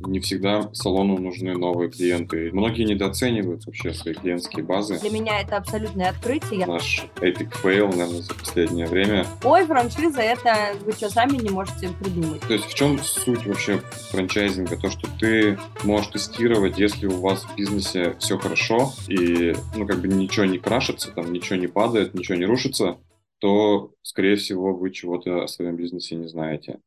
не всегда салону нужны новые клиенты. Многие недооценивают вообще свои клиентские базы. Для меня это абсолютное открытие. Наш epic fail, наверное, за последнее время. Ой, франшиза, это вы что, сами не можете придумать? То есть в чем суть вообще франчайзинга? То, что ты можешь тестировать, если у вас в бизнесе все хорошо и, ну, как бы ничего не крашится, там ничего не падает, ничего не рушится, то, скорее всего, вы чего-то о своем бизнесе не знаете.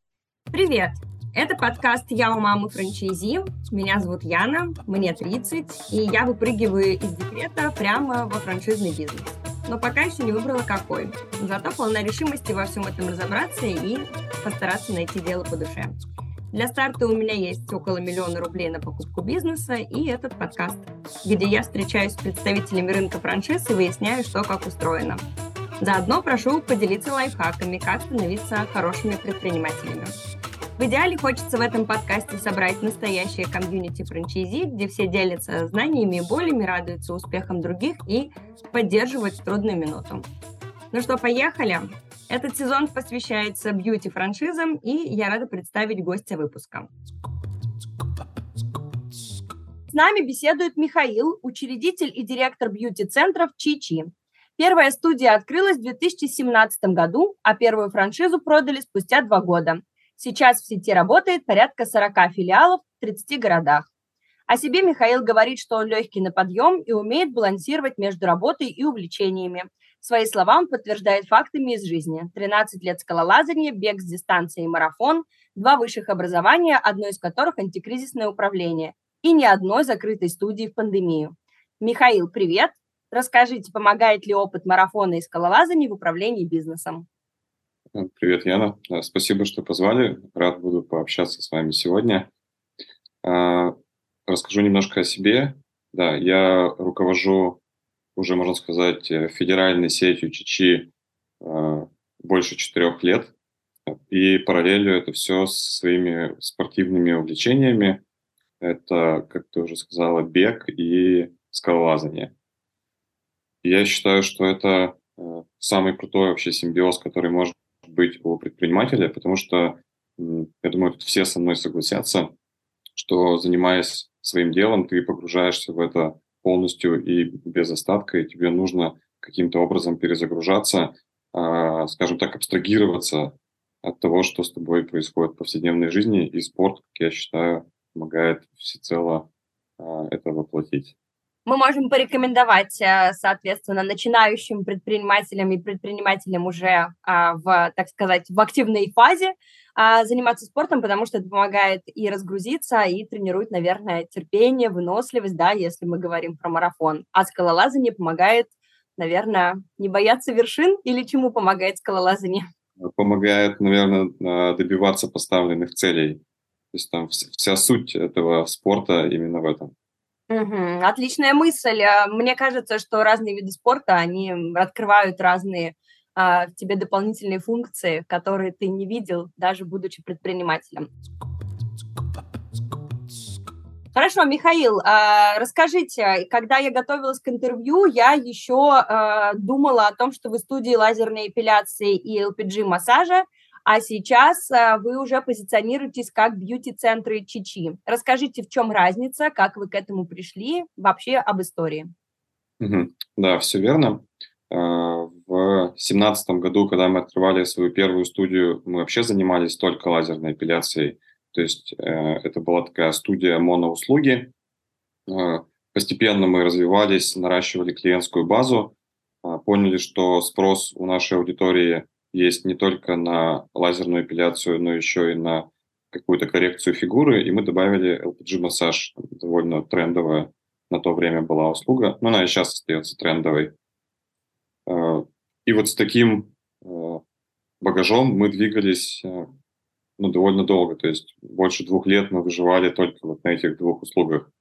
Привет! Это подкаст «Я у мамы франчайзи». Меня зовут Яна, мне 30, и я выпрыгиваю из декрета прямо во франшизный бизнес. Но пока еще не выбрала какой. Зато полна решимости во всем этом разобраться и постараться найти дело по душе. Для старта у меня есть около миллиона рублей на покупку бизнеса и этот подкаст, где я встречаюсь с представителями рынка франшиз и выясняю, что как устроено. Заодно прошу поделиться лайфхаками, как становиться хорошими предпринимателями. В идеале хочется в этом подкасте собрать настоящее комьюнити франчайзи, где все делятся знаниями и болями, радуются успехам других и поддерживают в трудную минуту. Ну что, поехали? Этот сезон посвящается бьюти-франшизам, и я рада представить гостя выпуска. С нами беседует Михаил, учредитель и директор бьюти-центров Чичи. Первая студия открылась в 2017 году, а первую франшизу продали спустя два года. Сейчас в сети работает порядка 40 филиалов в 30 городах. О себе Михаил говорит, что он легкий на подъем и умеет балансировать между работой и увлечениями. Свои слова он подтверждает фактами из жизни. 13 лет скалолазания, бег с дистанцией и марафон, два высших образования, одно из которых антикризисное управление, и ни одной закрытой студии в пандемию. Михаил, привет! Расскажите, помогает ли опыт марафона и скалолазания в управлении бизнесом? Привет, Яна. Спасибо, что позвали. Рад буду пообщаться с вами сегодня. А, расскажу немножко о себе. Да, я руковожу уже, можно сказать, э, федеральной сетью Чичи больше четырех лет. И параллелью это все со своими спортивными увлечениями. Это, как ты уже сказала, бег и скалолазание. Я считаю, что это э, самый крутой вообще симбиоз, который может быть у предпринимателя, потому что, я думаю, все со мной согласятся, что занимаясь своим делом, ты погружаешься в это полностью и без остатка, и тебе нужно каким-то образом перезагружаться, а, скажем так, абстрагироваться от того, что с тобой происходит в повседневной жизни, и спорт, как я считаю, помогает всецело а, это воплотить мы можем порекомендовать, э, соответственно, начинающим предпринимателям и предпринимателям уже а, в, так сказать, в активной фазе а, заниматься спортом, потому что это помогает и разгрузиться, и тренирует, наверное, терпение, выносливость, да, если мы говорим про марафон. А скалолазание помогает, наверное, не бояться вершин или чему помогает скалолазание? Помогает, наверное, а, добиваться поставленных целей. То есть там вся суть этого спорта именно в этом. Угу, отличная мысль. А, мне кажется, что разные виды спорта, они открывают разные а, в тебе дополнительные функции, которые ты не видел, даже будучи предпринимателем. Хорошо, Михаил, а, расскажите, когда я готовилась к интервью, я еще а, думала о том, что вы студии лазерной эпиляции и LPG-массажа, а сейчас а, вы уже позиционируетесь как бьюти-центры Чичи. Расскажите, в чем разница, как вы к этому пришли, вообще об истории. Угу. Да, все верно. А, в семнадцатом году, когда мы открывали свою первую студию, мы вообще занимались только лазерной эпиляцией. То есть э, это была такая студия моноуслуги. Постепенно мы развивались, наращивали клиентскую базу, поняли, что спрос у нашей аудитории есть не только на лазерную эпиляцию, но еще и на какую-то коррекцию фигуры, и мы добавили LPG-массаж, довольно трендовая на то время была услуга, но она и сейчас остается трендовой. А, и вот с таким а, багажом мы двигались а, ну, довольно долго, то есть больше двух лет мы выживали только вот на этих двух услугах.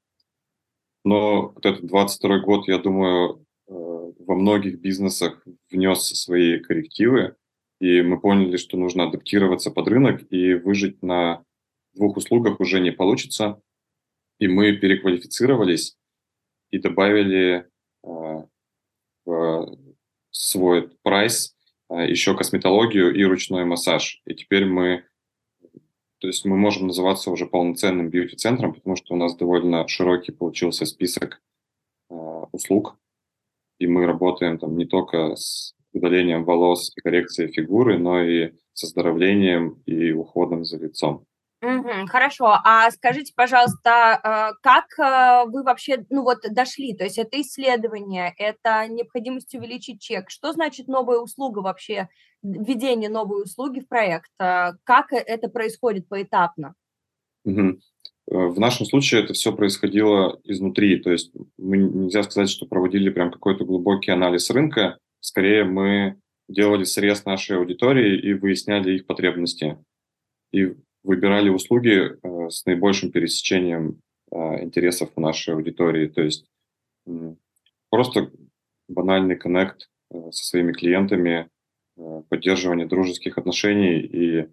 Но вот этот 22 год, я думаю, во многих бизнесах внес свои коррективы, и мы поняли, что нужно адаптироваться под рынок, и выжить на двух услугах уже не получится. И мы переквалифицировались и добавили э, в свой прайс э, еще косметологию и ручной массаж. И теперь мы То есть мы можем называться уже полноценным бьюти-центром, потому что у нас довольно широкий получился список э, услуг, и мы работаем там не только с удалением волос и коррекцией фигуры, но и с оздоровлением и уходом за лицом. Угу, хорошо. А скажите, пожалуйста, э, как э, вы вообще, ну вот, дошли? То есть это исследование, это необходимость увеличить чек. Что значит новая услуга вообще, введение новой услуги в проект? Э, как это происходит поэтапно? Угу. В нашем случае это все происходило изнутри, то есть мы нельзя сказать, что проводили прям какой-то глубокий анализ рынка, скорее мы делали срез нашей аудитории и выясняли их потребности. И выбирали услуги э, с наибольшим пересечением э, интересов у нашей аудитории. То есть э, просто банальный коннект э, со своими клиентами, э, поддерживание дружеских отношений и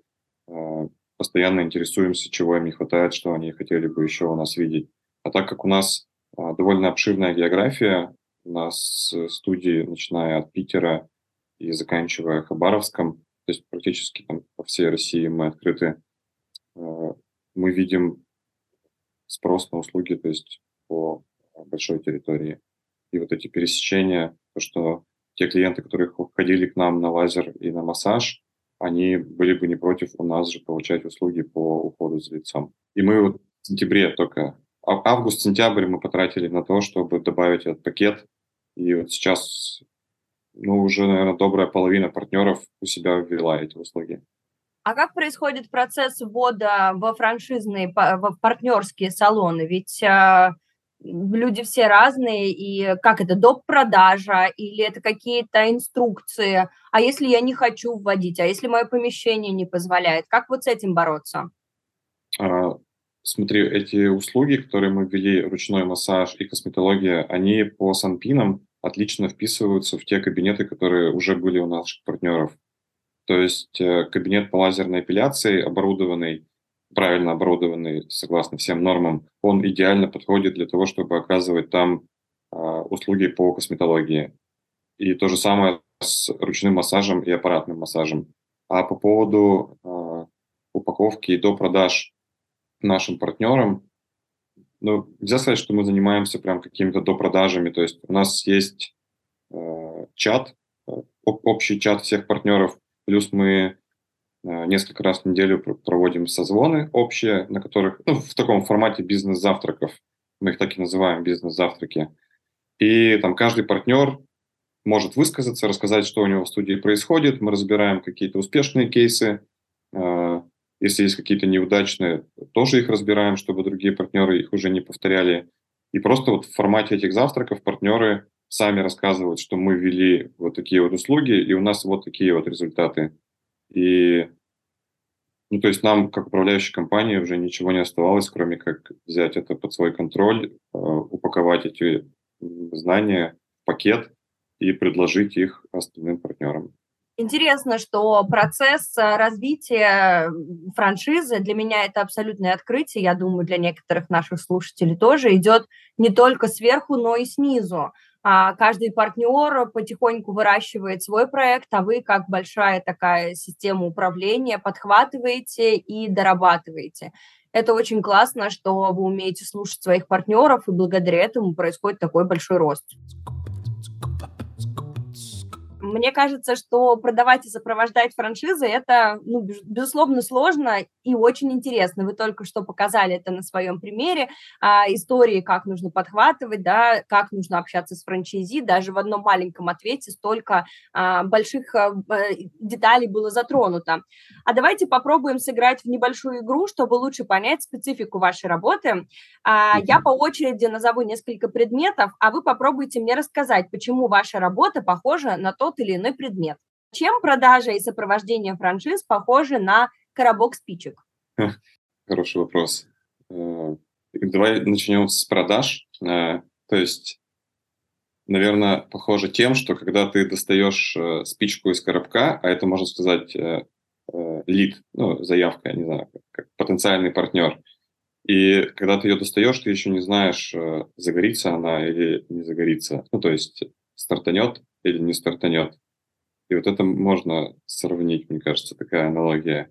э, постоянно интересуемся, чего им не хватает, что они хотели бы еще у нас видеть. А так как у нас довольно обширная география, у нас студии, начиная от Питера и заканчивая Хабаровском, то есть практически там по всей России мы открыты Э, мы видим спрос на услуги, то есть по большой территории. И вот эти пересечения, то, что те клиенты, которые ходили к нам на лазер и на массаж, они были бы не против у нас же получать услуги по уходу за лицом. И мы вот в сентябре только, а, август-сентябрь мы потратили на то, чтобы добавить этот пакет. И вот сейчас, ну, уже, наверное, добрая половина партнеров у себя ввела эти услуги. А как происходит процесс ввода во франшизные, в партнерские салоны? Ведь э, люди все разные, и как это, доп. продажа или это какие-то инструкции? А если я не хочу вводить, а если мое помещение не позволяет? Как вот с этим бороться? А, смотри, эти услуги, которые мы ввели, ручной массаж и косметология, они по санпинам отлично вписываются в те кабинеты, которые уже были у наших партнеров. То есть э, кабинет по лазерной эпиляции, оборудованный, правильно оборудованный, согласно всем нормам, он идеально подходит для того, чтобы оказывать там а, услуги по косметологии. И то же самое с ручным массажем и аппаратным массажем. А по поводу э, упаковки и до продаж нашим партнерам, ну, нельзя сказать, что мы занимаемся прям какими-то допродажами. То есть у нас есть э, чат, общий чат всех партнеров, Плюс мы э, несколько раз в неделю проводим созвоны общие, на которых, ну, в таком формате бизнес-завтраков, мы их так и называем, бизнес-завтраки. И там каждый партнер может высказаться, рассказать, что у него в студии происходит. Мы разбираем какие-то успешные кейсы. Если есть какие-то неудачные, тоже их разбираем, чтобы другие партнеры их уже не повторяли. И просто вот в формате этих завтраков партнеры сами рассказывают, что мы ввели вот такие вот услуги, и у нас вот такие вот результаты. И, ну, то есть нам, как управляющей компании, уже ничего не оставалось, кроме как взять это под свой контроль, э, упаковать эти знания в пакет и предложить их остальным партнерам. Интересно, что процесс э, развития франшизы для меня это абсолютное открытие. Я думаю, для некоторых наших слушателей тоже идет не только сверху, но и снизу. А, каждый партнер потихоньку выращивает свой проект, а вы, как большая такая система управления, подхватываете и дорабатываете. Это очень классно, что вы умеете слушать своих партнеров, и благодаря этому происходит такой большой рост. Мне кажется, что продавать и сопровождать франшизы – это, ну, безусловно, сложно и очень интересно. Вы только что показали это на своем примере, а, истории, как нужно подхватывать, да, как нужно общаться с франчайзи. Даже в одном маленьком ответе столько а, больших а, деталей было затронуто. А давайте попробуем сыграть в небольшую игру, чтобы лучше понять специфику вашей работы. А, я по очереди назову несколько предметов, а вы попробуйте мне рассказать, почему ваша работа похожа на тот или иной предмет. Чем продажа и сопровождение франшиз похожи на коробок спичек? Хороший вопрос. Э, давай начнем с продаж. Э, то есть, наверное, похоже тем, что когда ты достаешь э, спичку из коробка, а это, можно сказать, лид, ну, заявка, не знаю, как потенциальный партнер, и когда ты ее достаешь, ты еще не знаешь, загорится она или не загорится. Ну, то есть стартанет или не стартанет. И вот это можно сравнить, мне кажется, такая аналогия.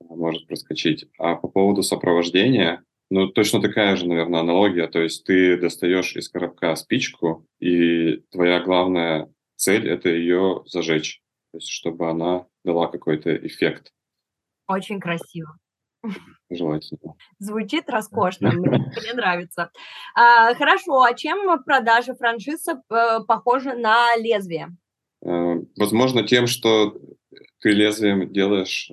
может проскочить. А по поводу сопровождения, ну, точно такая же, наверное, аналогия. То есть ты достаешь из коробка спичку, и твоя главная цель – это ее зажечь, то есть чтобы она дала какой-то эффект. Очень красиво. Желательно. Звучит роскошно, мне, мне нравится. А, хорошо, а чем продажи франшизы э, похожи на лезвие? Э, возможно, тем, что ты лезвием делаешь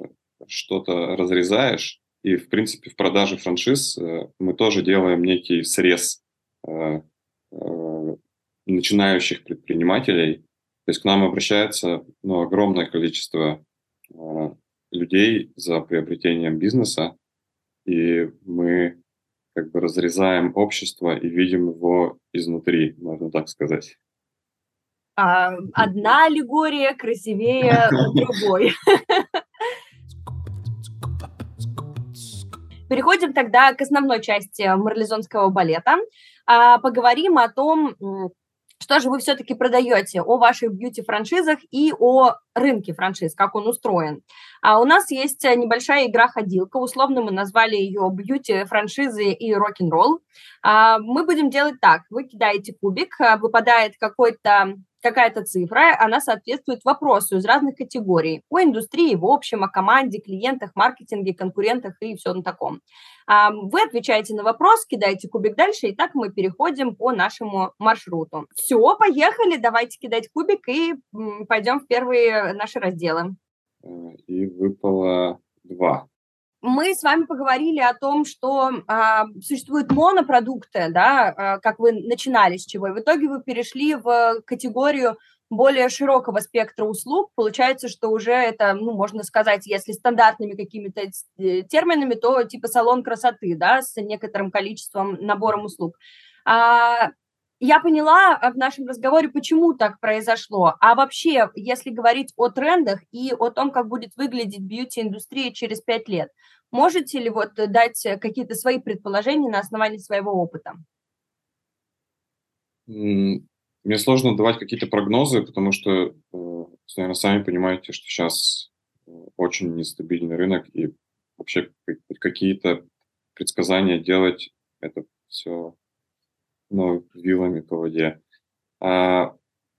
что-то, разрезаешь, и, в принципе, в продаже франшиз э, мы тоже делаем некий срез начинающих предпринимателей. То есть к нам обращается ну, огромное количество людей за приобретением бизнеса, и мы как бы разрезаем общество и видим его изнутри, можно так сказать. А, одна аллегория красивее другой. Переходим тогда к основной части марлезонского балета. А, поговорим о том, что же вы все-таки продаете о ваших бьюти-франшизах и о рынке франшиз, как он устроен. А у нас есть небольшая игра-ходилка, условно мы назвали ее бьюти-франшизы и рок-н-ролл. А мы будем делать так, вы кидаете кубик, выпадает какой-то какая-то цифра, она соответствует вопросу из разных категорий. О индустрии в общем, о команде, клиентах, маркетинге, конкурентах и все на таком. А, вы отвечаете на вопрос, кидаете кубик дальше, и так мы переходим по нашему маршруту. Все, поехали, давайте кидать кубик и пойдем в первые наши разделы. Э, и выпало два мы с вами поговорили о том, что а, существуют монопродукты, да, а, как вы начинали с чего, и в итоге вы перешли в категорию более широкого спектра услуг. Получается, что уже это, ну, можно сказать, если стандартными какими-то э, терминами, то типа салон красоты, да, с некоторым количеством набором услуг. А, я поняла в нашем разговоре, почему так произошло. А вообще, если говорить о трендах и о том, как будет выглядеть бьюти-индустрия через пять лет, можете ли вот дать какие-то свои предположения на основании своего опыта? Мне сложно давать какие-то прогнозы, потому что, э, наверное, сами понимаете, что сейчас э, очень нестабильный рынок, и вообще какие-то предсказания делать, это все ну, вилами по воде. А,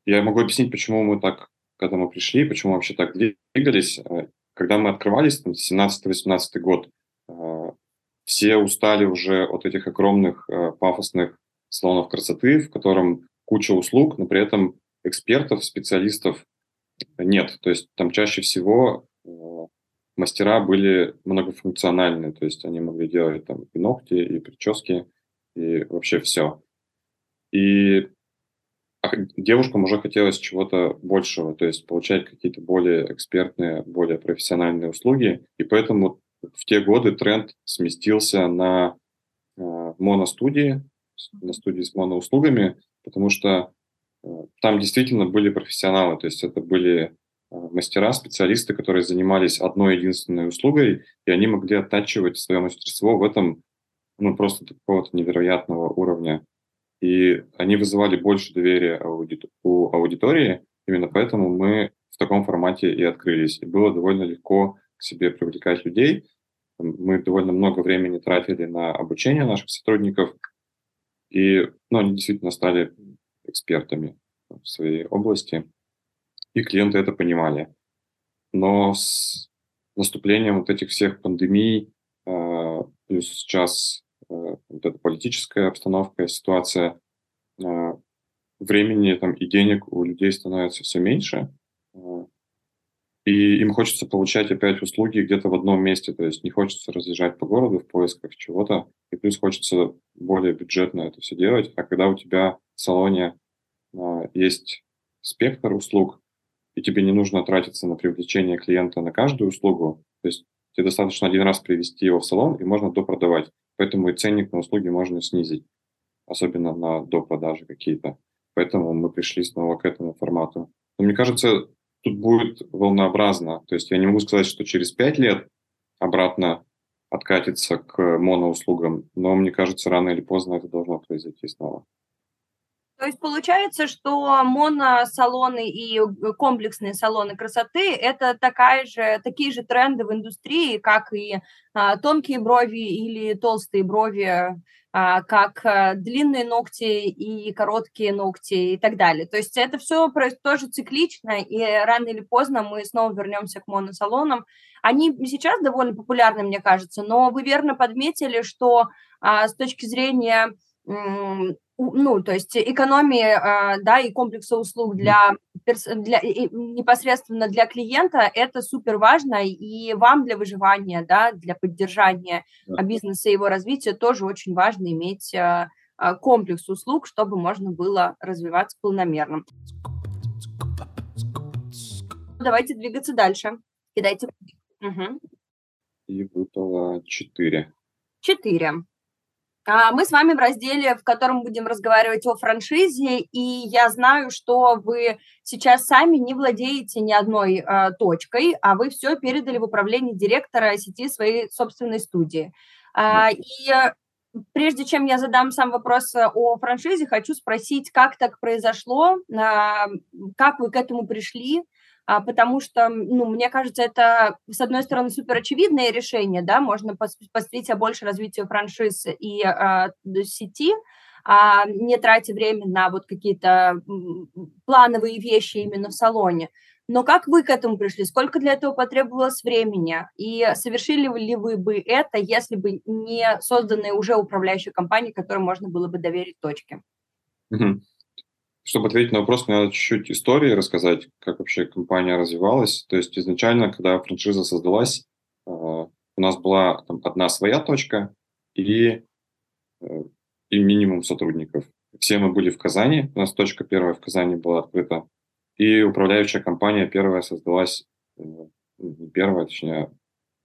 я могу объяснить, почему мы так к этому пришли, почему вообще так двигались. А, когда мы открывались, там, 17-18 год, а, все устали уже от этих огромных а, пафосных салонов красоты, в котором куча услуг, но при этом экспертов, специалистов нет. То есть там чаще всего мастера были многофункциональные, то есть они могли делать там и ногти, и прически, и вообще все. И девушкам уже хотелось чего-то большего, то есть получать какие-то более экспертные, более профессиональные услуги. И поэтому в те годы тренд сместился на э, моностудии, на студии с моноуслугами, потому что э, там действительно были профессионалы, то есть это были э, мастера, специалисты, которые занимались одной единственной услугой, и они могли оттачивать свое мастерство в этом ну, просто такого невероятного уровня и они вызывали больше доверия у аудитории, именно поэтому мы в таком формате и открылись. И было довольно легко к себе привлекать людей. Мы довольно много времени тратили на обучение наших сотрудников, и ну, они действительно стали экспертами в своей области, и клиенты это понимали. Но с наступлением вот этих всех пандемий, а, плюс сейчас вот эта политическая обстановка, ситуация, э, времени там, и денег у людей становится все меньше, э, и им хочется получать опять услуги где-то в одном месте, то есть не хочется разъезжать по городу в поисках чего-то, и плюс хочется более бюджетно это все делать, а когда у тебя в салоне есть спектр услуг, и тебе не нужно тратиться на привлечение клиента на каждую услугу, то есть тебе достаточно один раз привести его в салон, и можно допродавать. Поэтому и ценник на услуги можно снизить, особенно на допродажи какие-то. Поэтому мы пришли снова к этому формату. Но мне кажется, тут будет волнообразно. То есть я не могу сказать, что через пять лет обратно откатиться к моноуслугам, но мне кажется, рано или поздно это должно произойти снова. То есть получается, что моносалоны и э, комплексные салоны красоты – это такая же, такие же тренды в индустрии, как и а, тонкие брови или толстые брови, а, как а, длинные ногти и короткие ногти и так далее. То есть это все тоже циклично, и рано или поздно мы снова вернемся к моносалонам. Они сейчас довольно популярны, мне кажется, но вы верно подметили, что а, с точки зрения ну, то есть экономии, а, да, и комплекса услуг для, для непосредственно для клиента, это супер важно, и вам для выживания, да, для поддержания бизнеса и его развития тоже очень важно иметь а, а, комплекс услуг, чтобы можно было развиваться полномерно. Давайте двигаться дальше. Кидайте. Угу. И выпало 4. 4 мы с вами в разделе, в котором будем разговаривать о франшизе, и я знаю, что вы сейчас сами не владеете ни одной э, точкой, а вы все передали в управление директора сети своей собственной студии. А, и прежде чем я задам сам вопрос о франшизе, хочу спросить, как так произошло, а, как вы к этому пришли, а, потому что, ну, мне кажется, это, с одной стороны, супер очевидное решение, да, можно посвятить больше развитию франшиз и а, сети, а не тратя время на вот какие-то плановые вещи именно в салоне. Но как вы к этому пришли? Сколько для этого потребовалось времени? И совершили ли вы бы это, если бы не созданная уже управляющая компания, которой можно было бы доверить точке? Угу. Чтобы ответить на вопрос, мне надо чуть-чуть истории рассказать, как вообще компания развивалась. То есть изначально, когда франшиза создалась, э, у нас была там, одна своя точка и, э, и минимум сотрудников. Все мы были в Казани, у нас точка первая в Казани была открыта, и управляющая компания первая создалась, э, первая, точнее,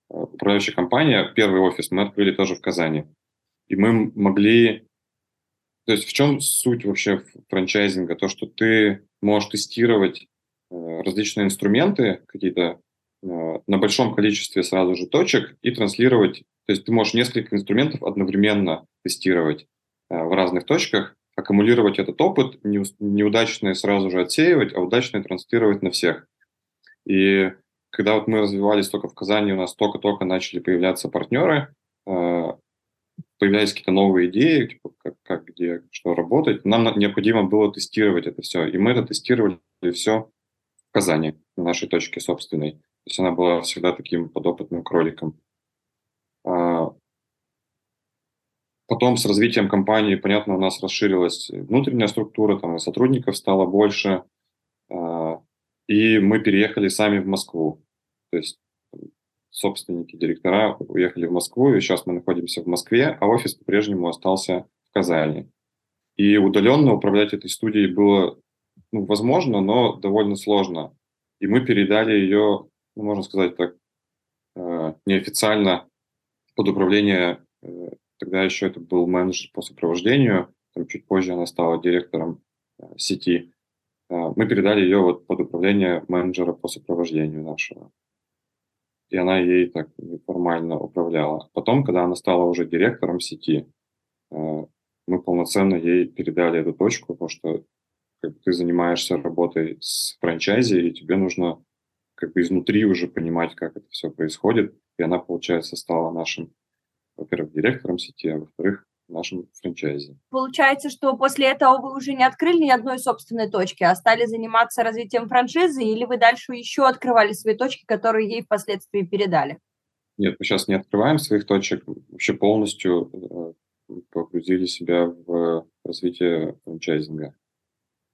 управляющая компания, первый офис мы открыли тоже в Казани. И мы могли то есть в чем суть вообще франчайзинга? То, что ты можешь тестировать э, различные инструменты какие-то э, на большом количестве сразу же точек и транслировать. То есть ты можешь несколько инструментов одновременно тестировать э, в разных точках, аккумулировать этот опыт, неудачные сразу же отсеивать, а удачные транслировать на всех. И когда вот мы развивались только в Казани, у нас только-только начали появляться партнеры, появлялись какие-то новые идеи, типа, как, как, где, что работать, нам необходимо было тестировать это все. И мы это тестировали все в Казани, на нашей точке собственной. То есть она была всегда таким подопытным кроликом. А, потом с развитием компании, понятно, у нас расширилась внутренняя структура, там и сотрудников стало больше, а, и мы переехали сами в Москву. То есть собственники, директора уехали в Москву, и сейчас мы находимся в Москве, а офис по-прежнему остался в Казани. И удаленно управлять этой студией было ну, возможно, но довольно сложно. И мы передали ее, ну, можно сказать так, э, неофициально под управление, э, тогда еще это был менеджер по сопровождению, там чуть позже она стала директором э, сети. Э, мы передали ее вот под управление менеджера по сопровождению нашего и она ей так формально управляла. Потом, когда она стала уже директором сети, э, мы полноценно ей передали эту точку, потому что как бы, ты занимаешься работой с франчайзи, и тебе нужно как бы изнутри уже понимать, как это все происходит. И она, получается, стала нашим, во-первых, директором сети, а во-вторых, нашем франчайзе. Получается, что после этого вы уже не открыли ни одной собственной точки, а стали заниматься развитием франшизы, или вы дальше еще открывали свои точки, которые ей впоследствии передали? Нет, мы сейчас не открываем своих точек, вообще полностью э, погрузили себя в развитие франчайзинга.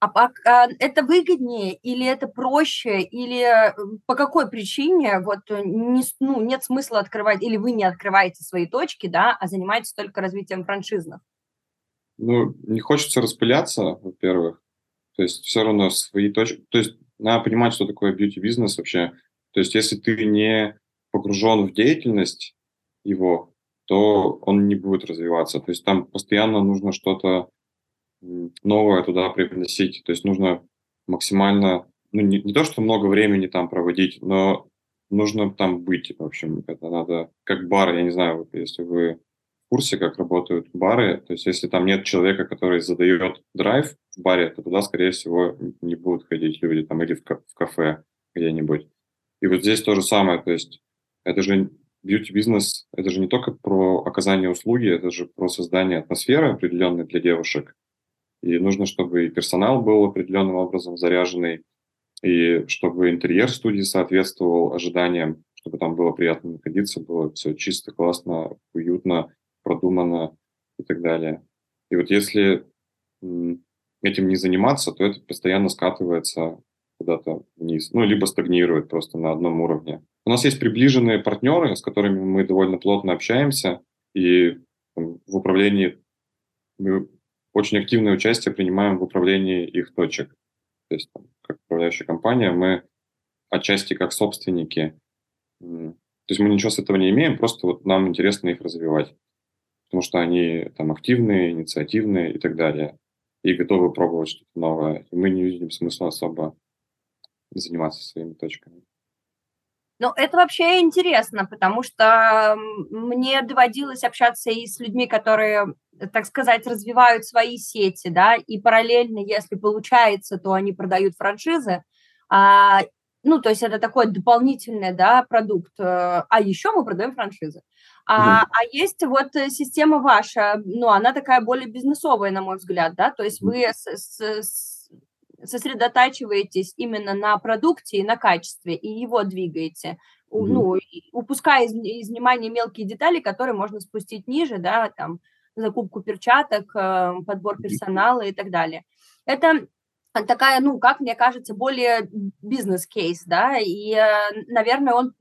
А, а это выгоднее или это проще, или э, по какой причине вот э, не, ну, нет смысла открывать, или вы не открываете свои точки, да, а занимаетесь только развитием франшизных? Ну, не хочется распыляться, во-первых. То есть все равно свои точки... То есть надо понимать, что такое бьюти-бизнес вообще. То есть если ты не погружен в деятельность его, то он не будет развиваться. То есть там постоянно нужно что-то новое туда привносить. То есть нужно максимально, ну не, не то, что много времени там проводить, но нужно там быть. В общем, это надо как бар, я не знаю, если вы в курсе, как работают бары. То есть если там нет человека, который задает драйв в баре, то туда, скорее всего, не будут ходить люди там или в, в кафе где-нибудь. И вот здесь то же самое. То есть это же бьюти-бизнес, это же не только про оказание услуги, это же про создание атмосферы определенной для девушек. И нужно, чтобы и персонал был определенным образом заряженный, и чтобы интерьер студии соответствовал ожиданиям, чтобы там было приятно находиться, было все чисто, классно, уютно, продумано и так далее. И вот если этим не заниматься, то это постоянно скатывается куда-то вниз, ну, либо стагнирует просто на одном уровне. У нас есть приближенные партнеры, с которыми мы довольно плотно общаемся, и в управлении мы очень активное участие принимаем в управлении их точек. То есть, там, как управляющая компания, мы отчасти как собственники. То есть мы ничего с этого не имеем, просто вот нам интересно их развивать, потому что они там активные, инициативные и так далее, и готовы пробовать что-то новое. И мы не видим смысла особо заниматься своими точками. Ну, это вообще интересно, потому что мне доводилось общаться и с людьми, которые, так сказать, развивают свои сети, да, и параллельно, если получается, то они продают франшизы. А, ну, то есть это такой дополнительный, да, продукт. Э, а еще мы продаем франшизы. А, mm а есть вот система ваша, ну, она такая более бизнесовая, на мой взгляд, да, то есть вы с, с, сосредотачиваетесь именно на продукте и на качестве, и его двигаете, mm-hmm. ну, упуская из, из внимания мелкие детали, которые можно спустить ниже, да, там, закупку перчаток, э, подбор персонала и так далее. Это такая, ну, как мне кажется, более бизнес-кейс, да, и, э, наверное, он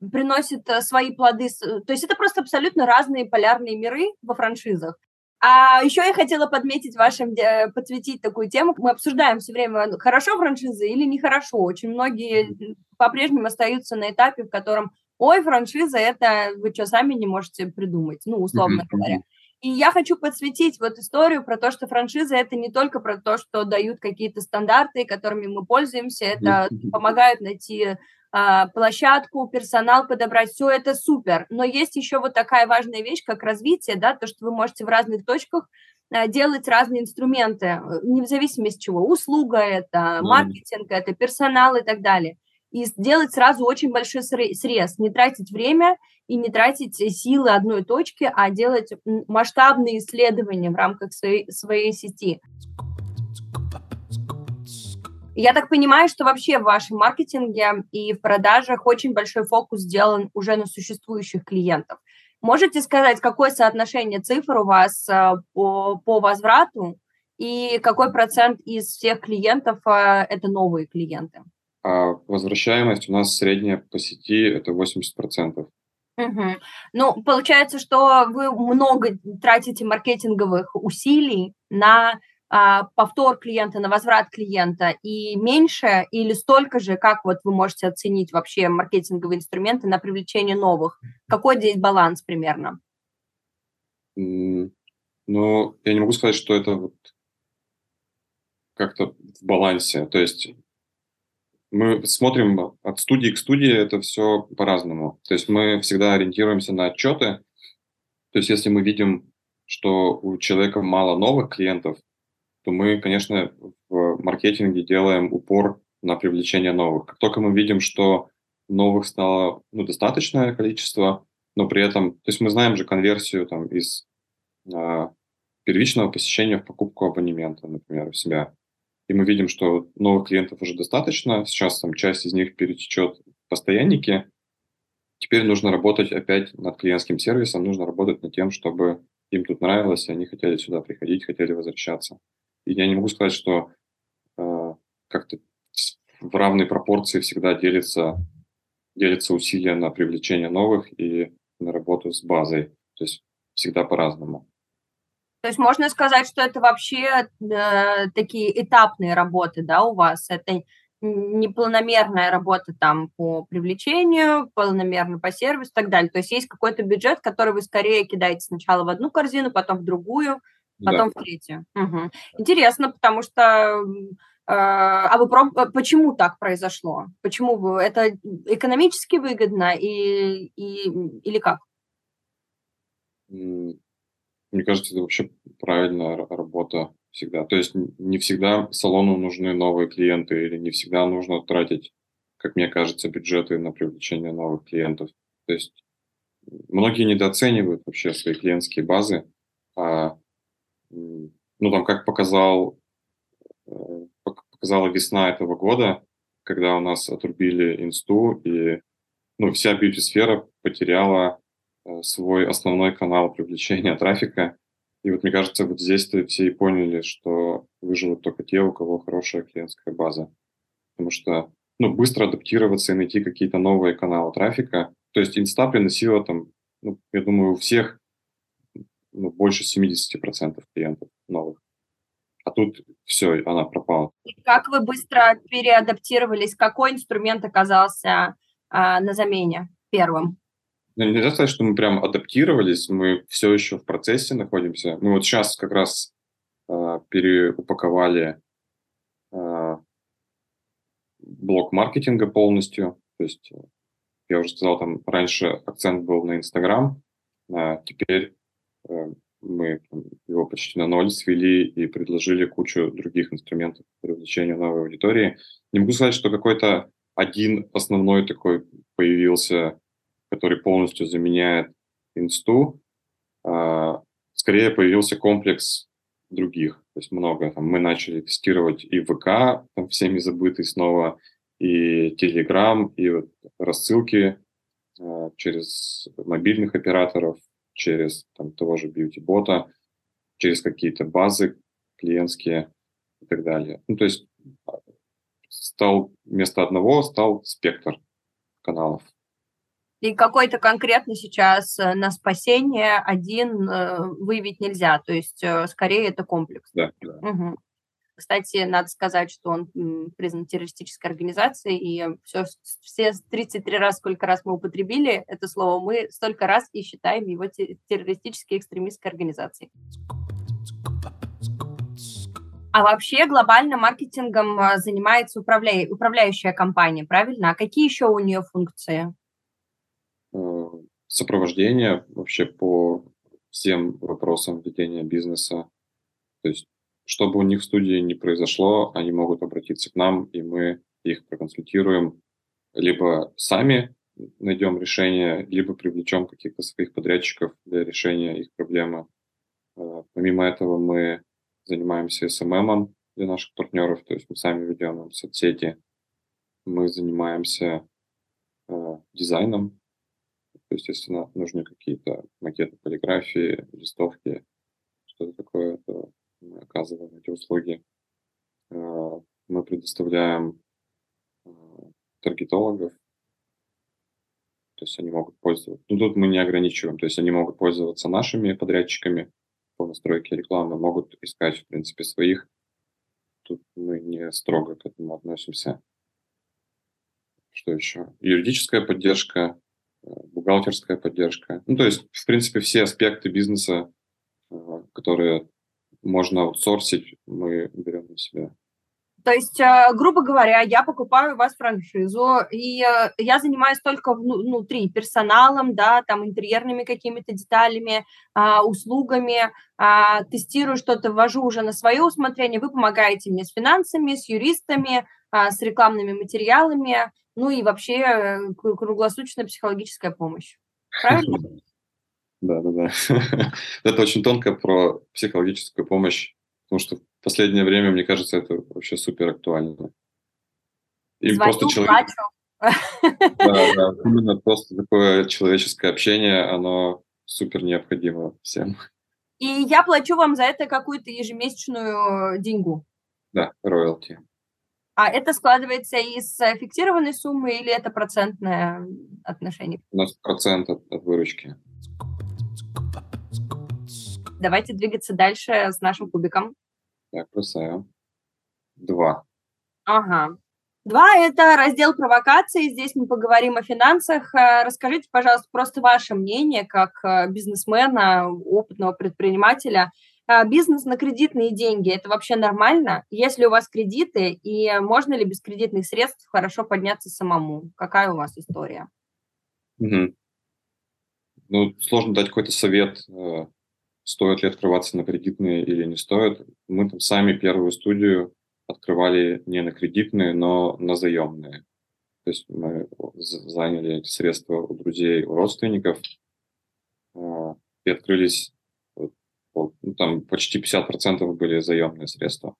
приносит э, свои плоды. То есть это просто абсолютно разные полярные миры во франшизах. А еще я хотела подметить вашим, подсветить такую тему. Мы обсуждаем все время, ну, хорошо франшиза или нехорошо. Очень многие по-прежнему остаются на этапе, в котором, ой, франшиза, это вы что, сами не можете придумать, ну, условно mm-hmm. говоря. И я хочу подсветить вот историю про то, что франшиза это не только про то, что дают какие-то стандарты, которыми мы пользуемся, это помогают найти площадку, персонал подобрать, все это супер. Но есть еще вот такая важная вещь, как развитие, да, то, что вы можете в разных точках а, делать разные инструменты, э, не в зависимости от чего. Услуга это, маркетинг это, персонал и так далее. И сделать сразу очень большой срез, не тратить время и не тратить силы одной точки, а делать масштабные исследования в рамках своей, своей сети. Я так понимаю, что вообще в вашем маркетинге и в продажах очень большой фокус сделан уже на существующих клиентов. Можете сказать, какое соотношение цифр у вас э, по, по возврату и какой процент из всех клиентов э, это новые клиенты? А возвращаемость у нас средняя по сети это 80%. Угу. Ну, получается, что вы много тратите маркетинговых усилий на повтор клиента на возврат клиента и меньше или столько же, как вот вы можете оценить вообще маркетинговые инструменты на привлечение новых? Какой здесь баланс примерно? Ну, я не могу сказать, что это вот как-то в балансе. То есть мы смотрим от студии к студии, это все по-разному. То есть мы всегда ориентируемся на отчеты. То есть если мы видим, что у человека мало новых клиентов, то мы, конечно, в маркетинге делаем упор на привлечение новых. Как только мы видим, что новых стало ну, достаточное количество, но при этом, то есть мы знаем же конверсию там из э, первичного посещения в покупку абонемента, например, у себя. И мы видим, что новых клиентов уже достаточно, сейчас там часть из них перетечет в постоянники. Теперь нужно работать опять над клиентским сервисом, нужно работать над тем, чтобы им тут нравилось, и они хотели сюда приходить, хотели возвращаться. Я не могу сказать, что э, как-то в равной пропорции всегда делится, делится усилия на привлечение новых и на работу с базой. То есть всегда по-разному. То есть можно сказать, что это вообще э, такие этапные работы, да, у вас? Это непланомерная работа там по привлечению, планомерно по сервису и так далее. То есть есть какой-то бюджет, который вы скорее кидаете сначала в одну корзину, потом в другую, потом да. в третью. Угу. Интересно, потому что а, а вы проб... Э, почему так произошло? Почему вы... это экономически выгодно и, и... или как? Мне кажется, это вообще правильная работа всегда. То есть не всегда салону нужны новые клиенты или не всегда нужно тратить, как мне кажется, бюджеты на привлечение новых клиентов. То есть многие недооценивают вообще свои клиентские базы. А, ну, там, как показал, э, показала весна этого года, когда у нас отрубили инсту, и ну, вся бьюти-сфера потеряла э, свой основной канал привлечения трафика. И вот мне кажется, вот здесь-то все и поняли, что выживут только те, у кого хорошая клиентская база. Потому что ну, быстро адаптироваться и найти какие-то новые каналы трафика. То есть инста приносила там, ну, я думаю, у всех ну, больше 70% клиентов новых. А тут все, она пропала. И как вы быстро переадаптировались? Какой инструмент оказался а, на замене первым? Ну, нельзя сказать, что мы прям адаптировались, мы все еще в процессе находимся. Мы вот сейчас как раз э, переупаковали э, блок маркетинга полностью. То есть, я уже сказал, там раньше акцент был на Инстаграм, а теперь э, мы его почти на ноль свели и предложили кучу других инструментов привлечения новой аудитории. Не могу сказать, что какой-то один основной такой появился, который полностью заменяет инсту. А, скорее появился комплекс других, то есть много. Там, мы начали тестировать и ВК, там, всеми забытый снова, и Телеграм, и вот рассылки э, через мобильных операторов, через там, того же бьюти-бота, через какие-то базы клиентские и так далее. Ну, то есть а, стал вместо одного стал спектр каналов. И какой-то конкретно сейчас э, на спасение один э, выявить нельзя, то есть э, скорее это комплекс. Да, да. Угу. Кстати, надо сказать, что он признан террористической организацией, и все, все 33 раз, сколько раз мы употребили это слово, мы столько раз и считаем его террористической экстремистской организацией. А вообще глобально маркетингом а, занимается управля... управляющая компания, правильно? А какие еще у нее функции? Сопровождение вообще по всем вопросам ведения бизнеса. То есть чтобы у них в студии не произошло, они могут обратиться к нам, и мы их проконсультируем, либо сами найдем решение, либо привлечем каких-то своих подрядчиков для решения их проблемы. Э, помимо этого мы занимаемся SMM для наших партнеров, то есть мы сами ведем им соцсети, мы занимаемся э, дизайном, то есть если нужны какие-то макеты полиграфии, листовки, что-то такое, то мы оказываем эти услуги. Э, мы предоставляем э, таргетологов, то есть они могут пользоваться. Ну, тут мы не ограничиваем, то есть они могут пользоваться нашими подрядчиками по настройке рекламы, могут искать, в принципе, своих. Тут мы не строго к этому относимся. Что еще? Юридическая поддержка, э, бухгалтерская поддержка. Ну, то есть, в принципе, все аспекты бизнеса, которые можно аутсорсить, мы берем на себя. То есть, э, грубо говоря, я покупаю у вас франшизу, и э, я занимаюсь только внутри персоналом, да, там интерьерными какими-то деталями, а, услугами, а, тестирую что-то, ввожу уже на свое усмотрение, вы помогаете мне с финансами, с юристами, а, с рекламными материалами, ну и вообще э, круглосуточная психологическая помощь. Правильно? Да, да, да. это очень тонко про психологическую помощь, потому что в последнее время, мне кажется, это вообще супер актуально. Им Звоню, просто человек... Да, да, именно просто такое человеческое общение, оно супер необходимо всем. И я плачу вам за это какую-то ежемесячную деньгу. Да, роялти. А это складывается из фиксированной суммы или это процентное отношение? У нас процент от, от выручки. Давайте двигаться дальше с нашим кубиком. Так, бросаю. Два. Ага. Два – это раздел провокаций. Здесь мы поговорим о финансах. Э, расскажите, пожалуйста, просто ваше мнение как э, бизнесмена, опытного предпринимателя. Э, бизнес на кредитные деньги – это вообще нормально? Если у вас кредиты, и можно ли без кредитных средств хорошо подняться самому? Какая у вас история? Угу. Ну, сложно дать какой-то совет стоит ли открываться на кредитные или не стоит. Мы там сами первую студию открывали не на кредитные, но на заемные. То есть мы заняли эти средства у друзей, у родственников а, и открылись, ну, там почти 50% были заемные средства.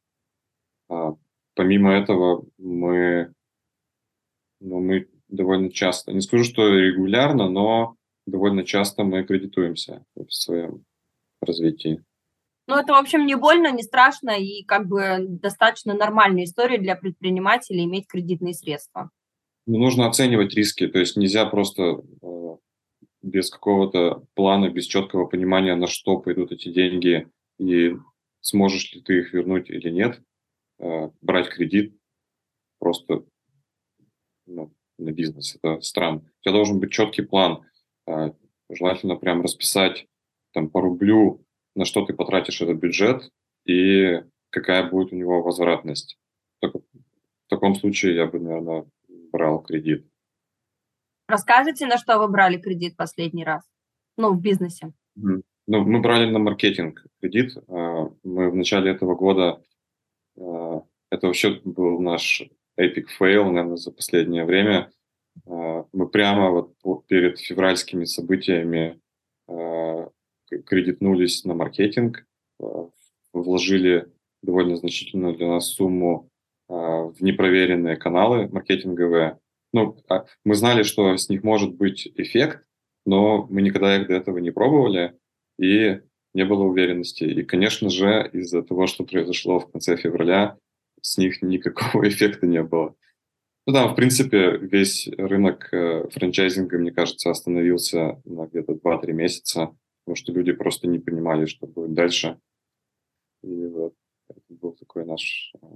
А, помимо этого мы, ну, мы довольно часто, не скажу, что регулярно, но довольно часто мы кредитуемся в своем развитии. Ну, это, в общем, не больно, не страшно и как бы достаточно нормальная история для предпринимателей иметь кредитные средства. Ну, нужно оценивать риски, то есть нельзя просто э, без какого-то плана, без четкого понимания, на что пойдут эти деньги и сможешь ли ты их вернуть или нет, э, брать кредит просто ну, на бизнес. Это странно. У тебя должен быть четкий план. Э, желательно прям расписать там по рублю, на что ты потратишь этот бюджет и какая будет у него возвратность. Только в таком случае я бы, наверное, брал кредит. Расскажите, на что вы брали кредит последний раз? Ну, в бизнесе. Ну, мы брали на маркетинг кредит. А, мы в начале этого года, а, это вообще был наш epic fail, наверное, за последнее время. А, мы прямо вот перед февральскими событиями кредитнулись на маркетинг, вложили довольно значительную для нас сумму в непроверенные каналы маркетинговые. Ну, мы знали, что с них может быть эффект, но мы никогда их до этого не пробовали, и не было уверенности. И, конечно же, из-за того, что произошло в конце февраля, с них никакого эффекта не было. Ну да, в принципе, весь рынок э, франчайзинга, мне кажется, остановился на где-то 2-3 месяца, потому что люди просто не понимали, что будет дальше. И вот это был такой наш... Э,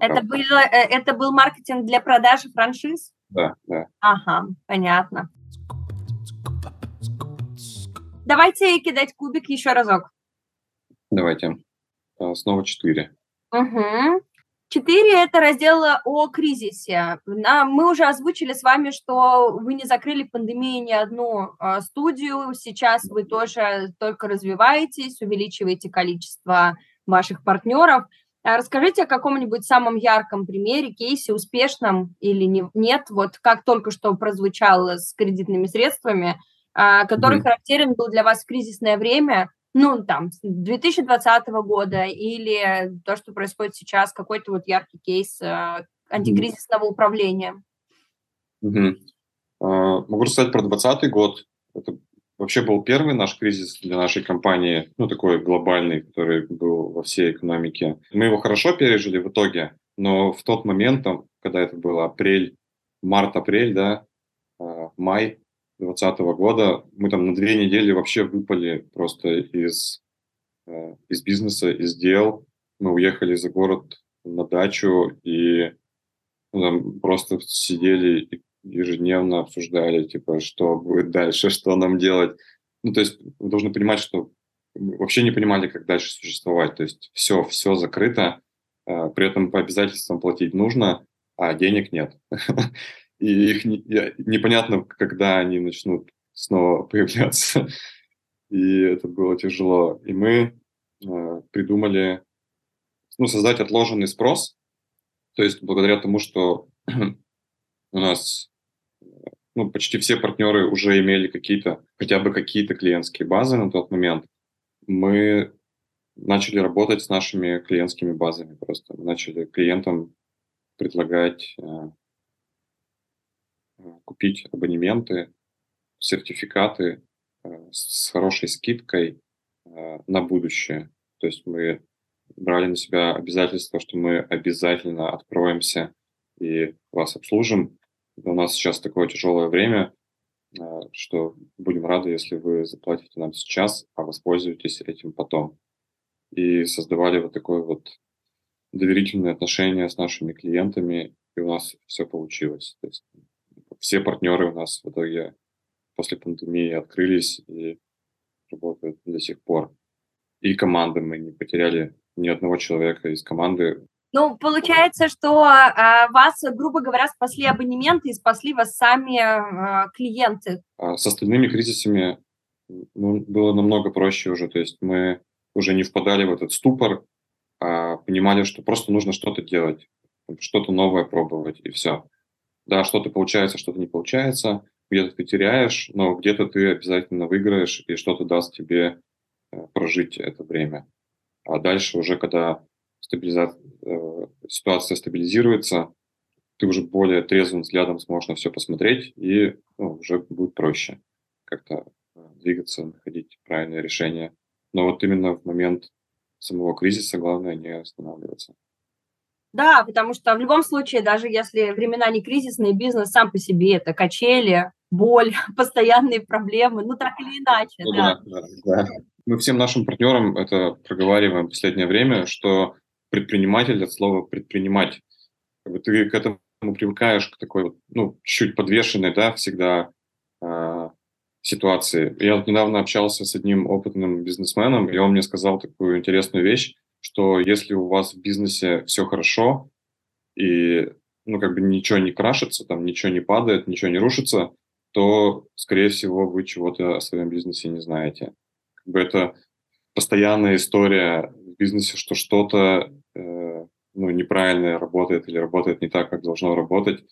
это, был, э, это был маркетинг для продажи франшиз? Да, да. Ага, понятно. Давайте кидать кубик еще разок. Давайте. А, снова четыре. Угу. Четыре – это раздел о кризисе. Мы уже озвучили с вами, что вы не закрыли пандемии ни одну а, студию. Сейчас вы тоже только развиваетесь, увеличиваете количество ваших партнеров. А расскажите о каком-нибудь самом ярком примере, кейсе, успешном или не, нет, вот как только что прозвучало с кредитными средствами – а, который mm-hmm. характерен был для вас в кризисное время, ну, там, 2020 года, или то, что происходит сейчас, какой-то вот яркий кейс э, антикризисного управления? Uh, могу рассказать про 2020 год. Это вообще был первый наш кризис для нашей компании, ну, такой глобальный, который был во всей экономике. Мы его хорошо пережили в итоге, но в тот момент, там, когда это было апрель, март-апрель, да, uh, май, 2020 года мы там на две недели вообще выпали просто из, э, из бизнеса, из дел. Мы уехали за город на дачу и ну, там просто сидели и ежедневно обсуждали, типа, что будет дальше, что нам делать. Ну, то есть вы должны понимать, что вообще не понимали, как дальше существовать. То есть все, все закрыто, э, при этом по обязательствам платить нужно, а денег нет. и их не, непонятно, когда они начнут снова появляться. И это было тяжело. И мы э, придумали ну, создать отложенный спрос. То есть благодаря тому, что у нас ну, почти все партнеры уже имели какие-то, хотя бы какие-то клиентские базы на тот момент, мы начали работать с нашими клиентскими базами просто. Мы начали клиентам предлагать э, купить абонементы, сертификаты э, с хорошей скидкой э, на будущее. То есть мы брали на себя обязательство, что мы обязательно откроемся и вас обслужим. У нас сейчас такое тяжелое время, э, что будем рады, если вы заплатите нам сейчас, а воспользуетесь этим потом. И создавали вот такое вот доверительное отношение с нашими клиентами, и у нас все получилось. То есть все партнеры у нас в итоге после пандемии открылись и работают до сих пор. И команды мы не потеряли ни одного человека из команды. Ну, получается, что э, вас, грубо говоря, спасли абонементы и спасли вас сами э, клиенты. А с остальными кризисами ну, было намного проще уже. То есть мы уже не впадали в этот ступор, а понимали, что просто нужно что-то делать, что-то новое пробовать, и все. Да, что-то получается, что-то не получается, где-то ты теряешь, но где-то ты обязательно выиграешь, и что-то даст тебе э, прожить это время. А дальше уже, когда стабилиза... Э, ситуация стабилизируется, ты уже более трезвым взглядом сможешь на все посмотреть, и ну, уже будет проще как-то э, двигаться, находить правильное решение. Но вот именно в момент самого кризиса главное не останавливаться. Да, потому что в любом случае, даже если времена не кризисные, бизнес сам по себе это качели, боль, постоянные проблемы, ну так или иначе. Ну, да. Да, да, Мы всем нашим партнерам это проговариваем в последнее время, что предприниматель от слова предпринимать. Ты к этому привыкаешь, к такой, ну, чуть подвешенной, да, всегда э, ситуации. Я вот недавно общался с одним опытным бизнесменом, и он мне сказал такую интересную вещь, что если у вас в бизнесе все хорошо, и ну, как бы ничего не крашится, там ничего не падает, ничего не рушится, то, скорее всего, вы чего-то о своем бизнесе не знаете. Как бы это постоянная история в бизнесе, что что-то э, ну, неправильно работает или работает не так, как должно работать,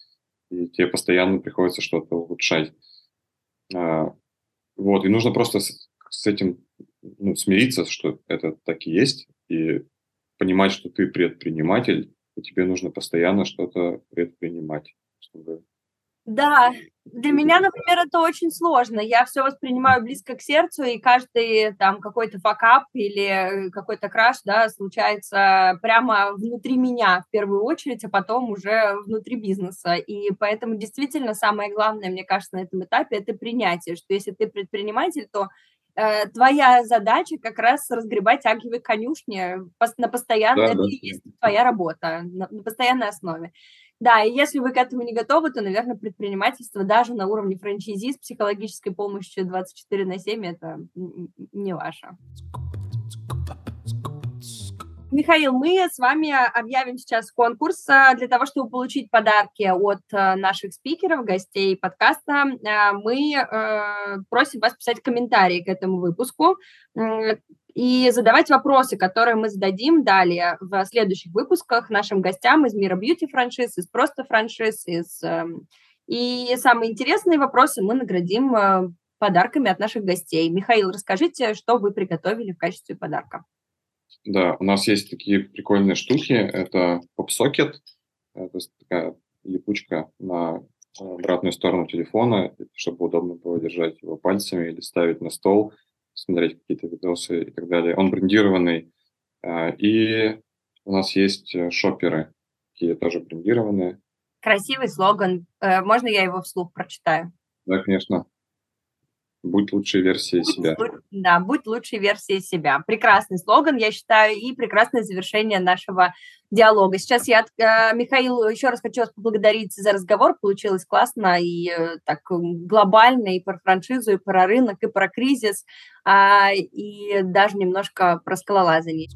и тебе постоянно приходится что-то улучшать. А, вот, и нужно просто с, этим ну, смириться, что это так и есть, и понимать, что ты предприниматель, и тебе нужно постоянно что-то предпринимать, чтобы да, для меня, например, это очень сложно. Я все воспринимаю близко к сердцу, и каждый там какой-то факап или какой-то краш, да, случается прямо внутри меня в первую очередь, а потом уже внутри бизнеса. И поэтому действительно самое главное, мне кажется, на этом этапе это принятие, что если ты предприниматель, то э, твоя задача как раз разгребать агиевые конюшни на постоянной, да, это да. есть твоя работа на, на постоянной основе. Да, и если вы к этому не готовы, то, наверное, предпринимательство даже на уровне франчайзи с психологической помощью 24 на 7 это не ваше. Михаил, мы с вами объявим сейчас конкурс а, для того, чтобы получить подарки от а, наших спикеров, гостей подкаста. А, мы э, просим вас писать комментарии к этому выпуску и задавать вопросы, которые мы зададим далее в следующих выпусках нашим гостям из мира бьюти-франшиз, из просто франшиз, из... И самые интересные вопросы мы наградим э, подарками от наших гостей. Михаил, расскажите, что вы приготовили в качестве подарка. Да, у нас есть такие прикольные штуки. Это поп-сокет, это такая липучка на обратную сторону телефона, чтобы удобно было держать его пальцами или ставить на стол – смотреть какие-то видосы и так далее. Он брендированный. А, и у нас есть э, шоперы, такие тоже брендированные. Красивый слоган. Э, можно я его вслух прочитаю? Да, конечно. Будь лучшей версией будь, себя. Да, будь лучшей версией себя. Прекрасный слоган, я считаю, и прекрасное завершение нашего диалога. Сейчас я, э, Михаил, еще раз хочу вас поблагодарить за разговор. Получилось классно и э, так глобально, и про франшизу, и про рынок, и про кризис, а, и даже немножко про скалолазание.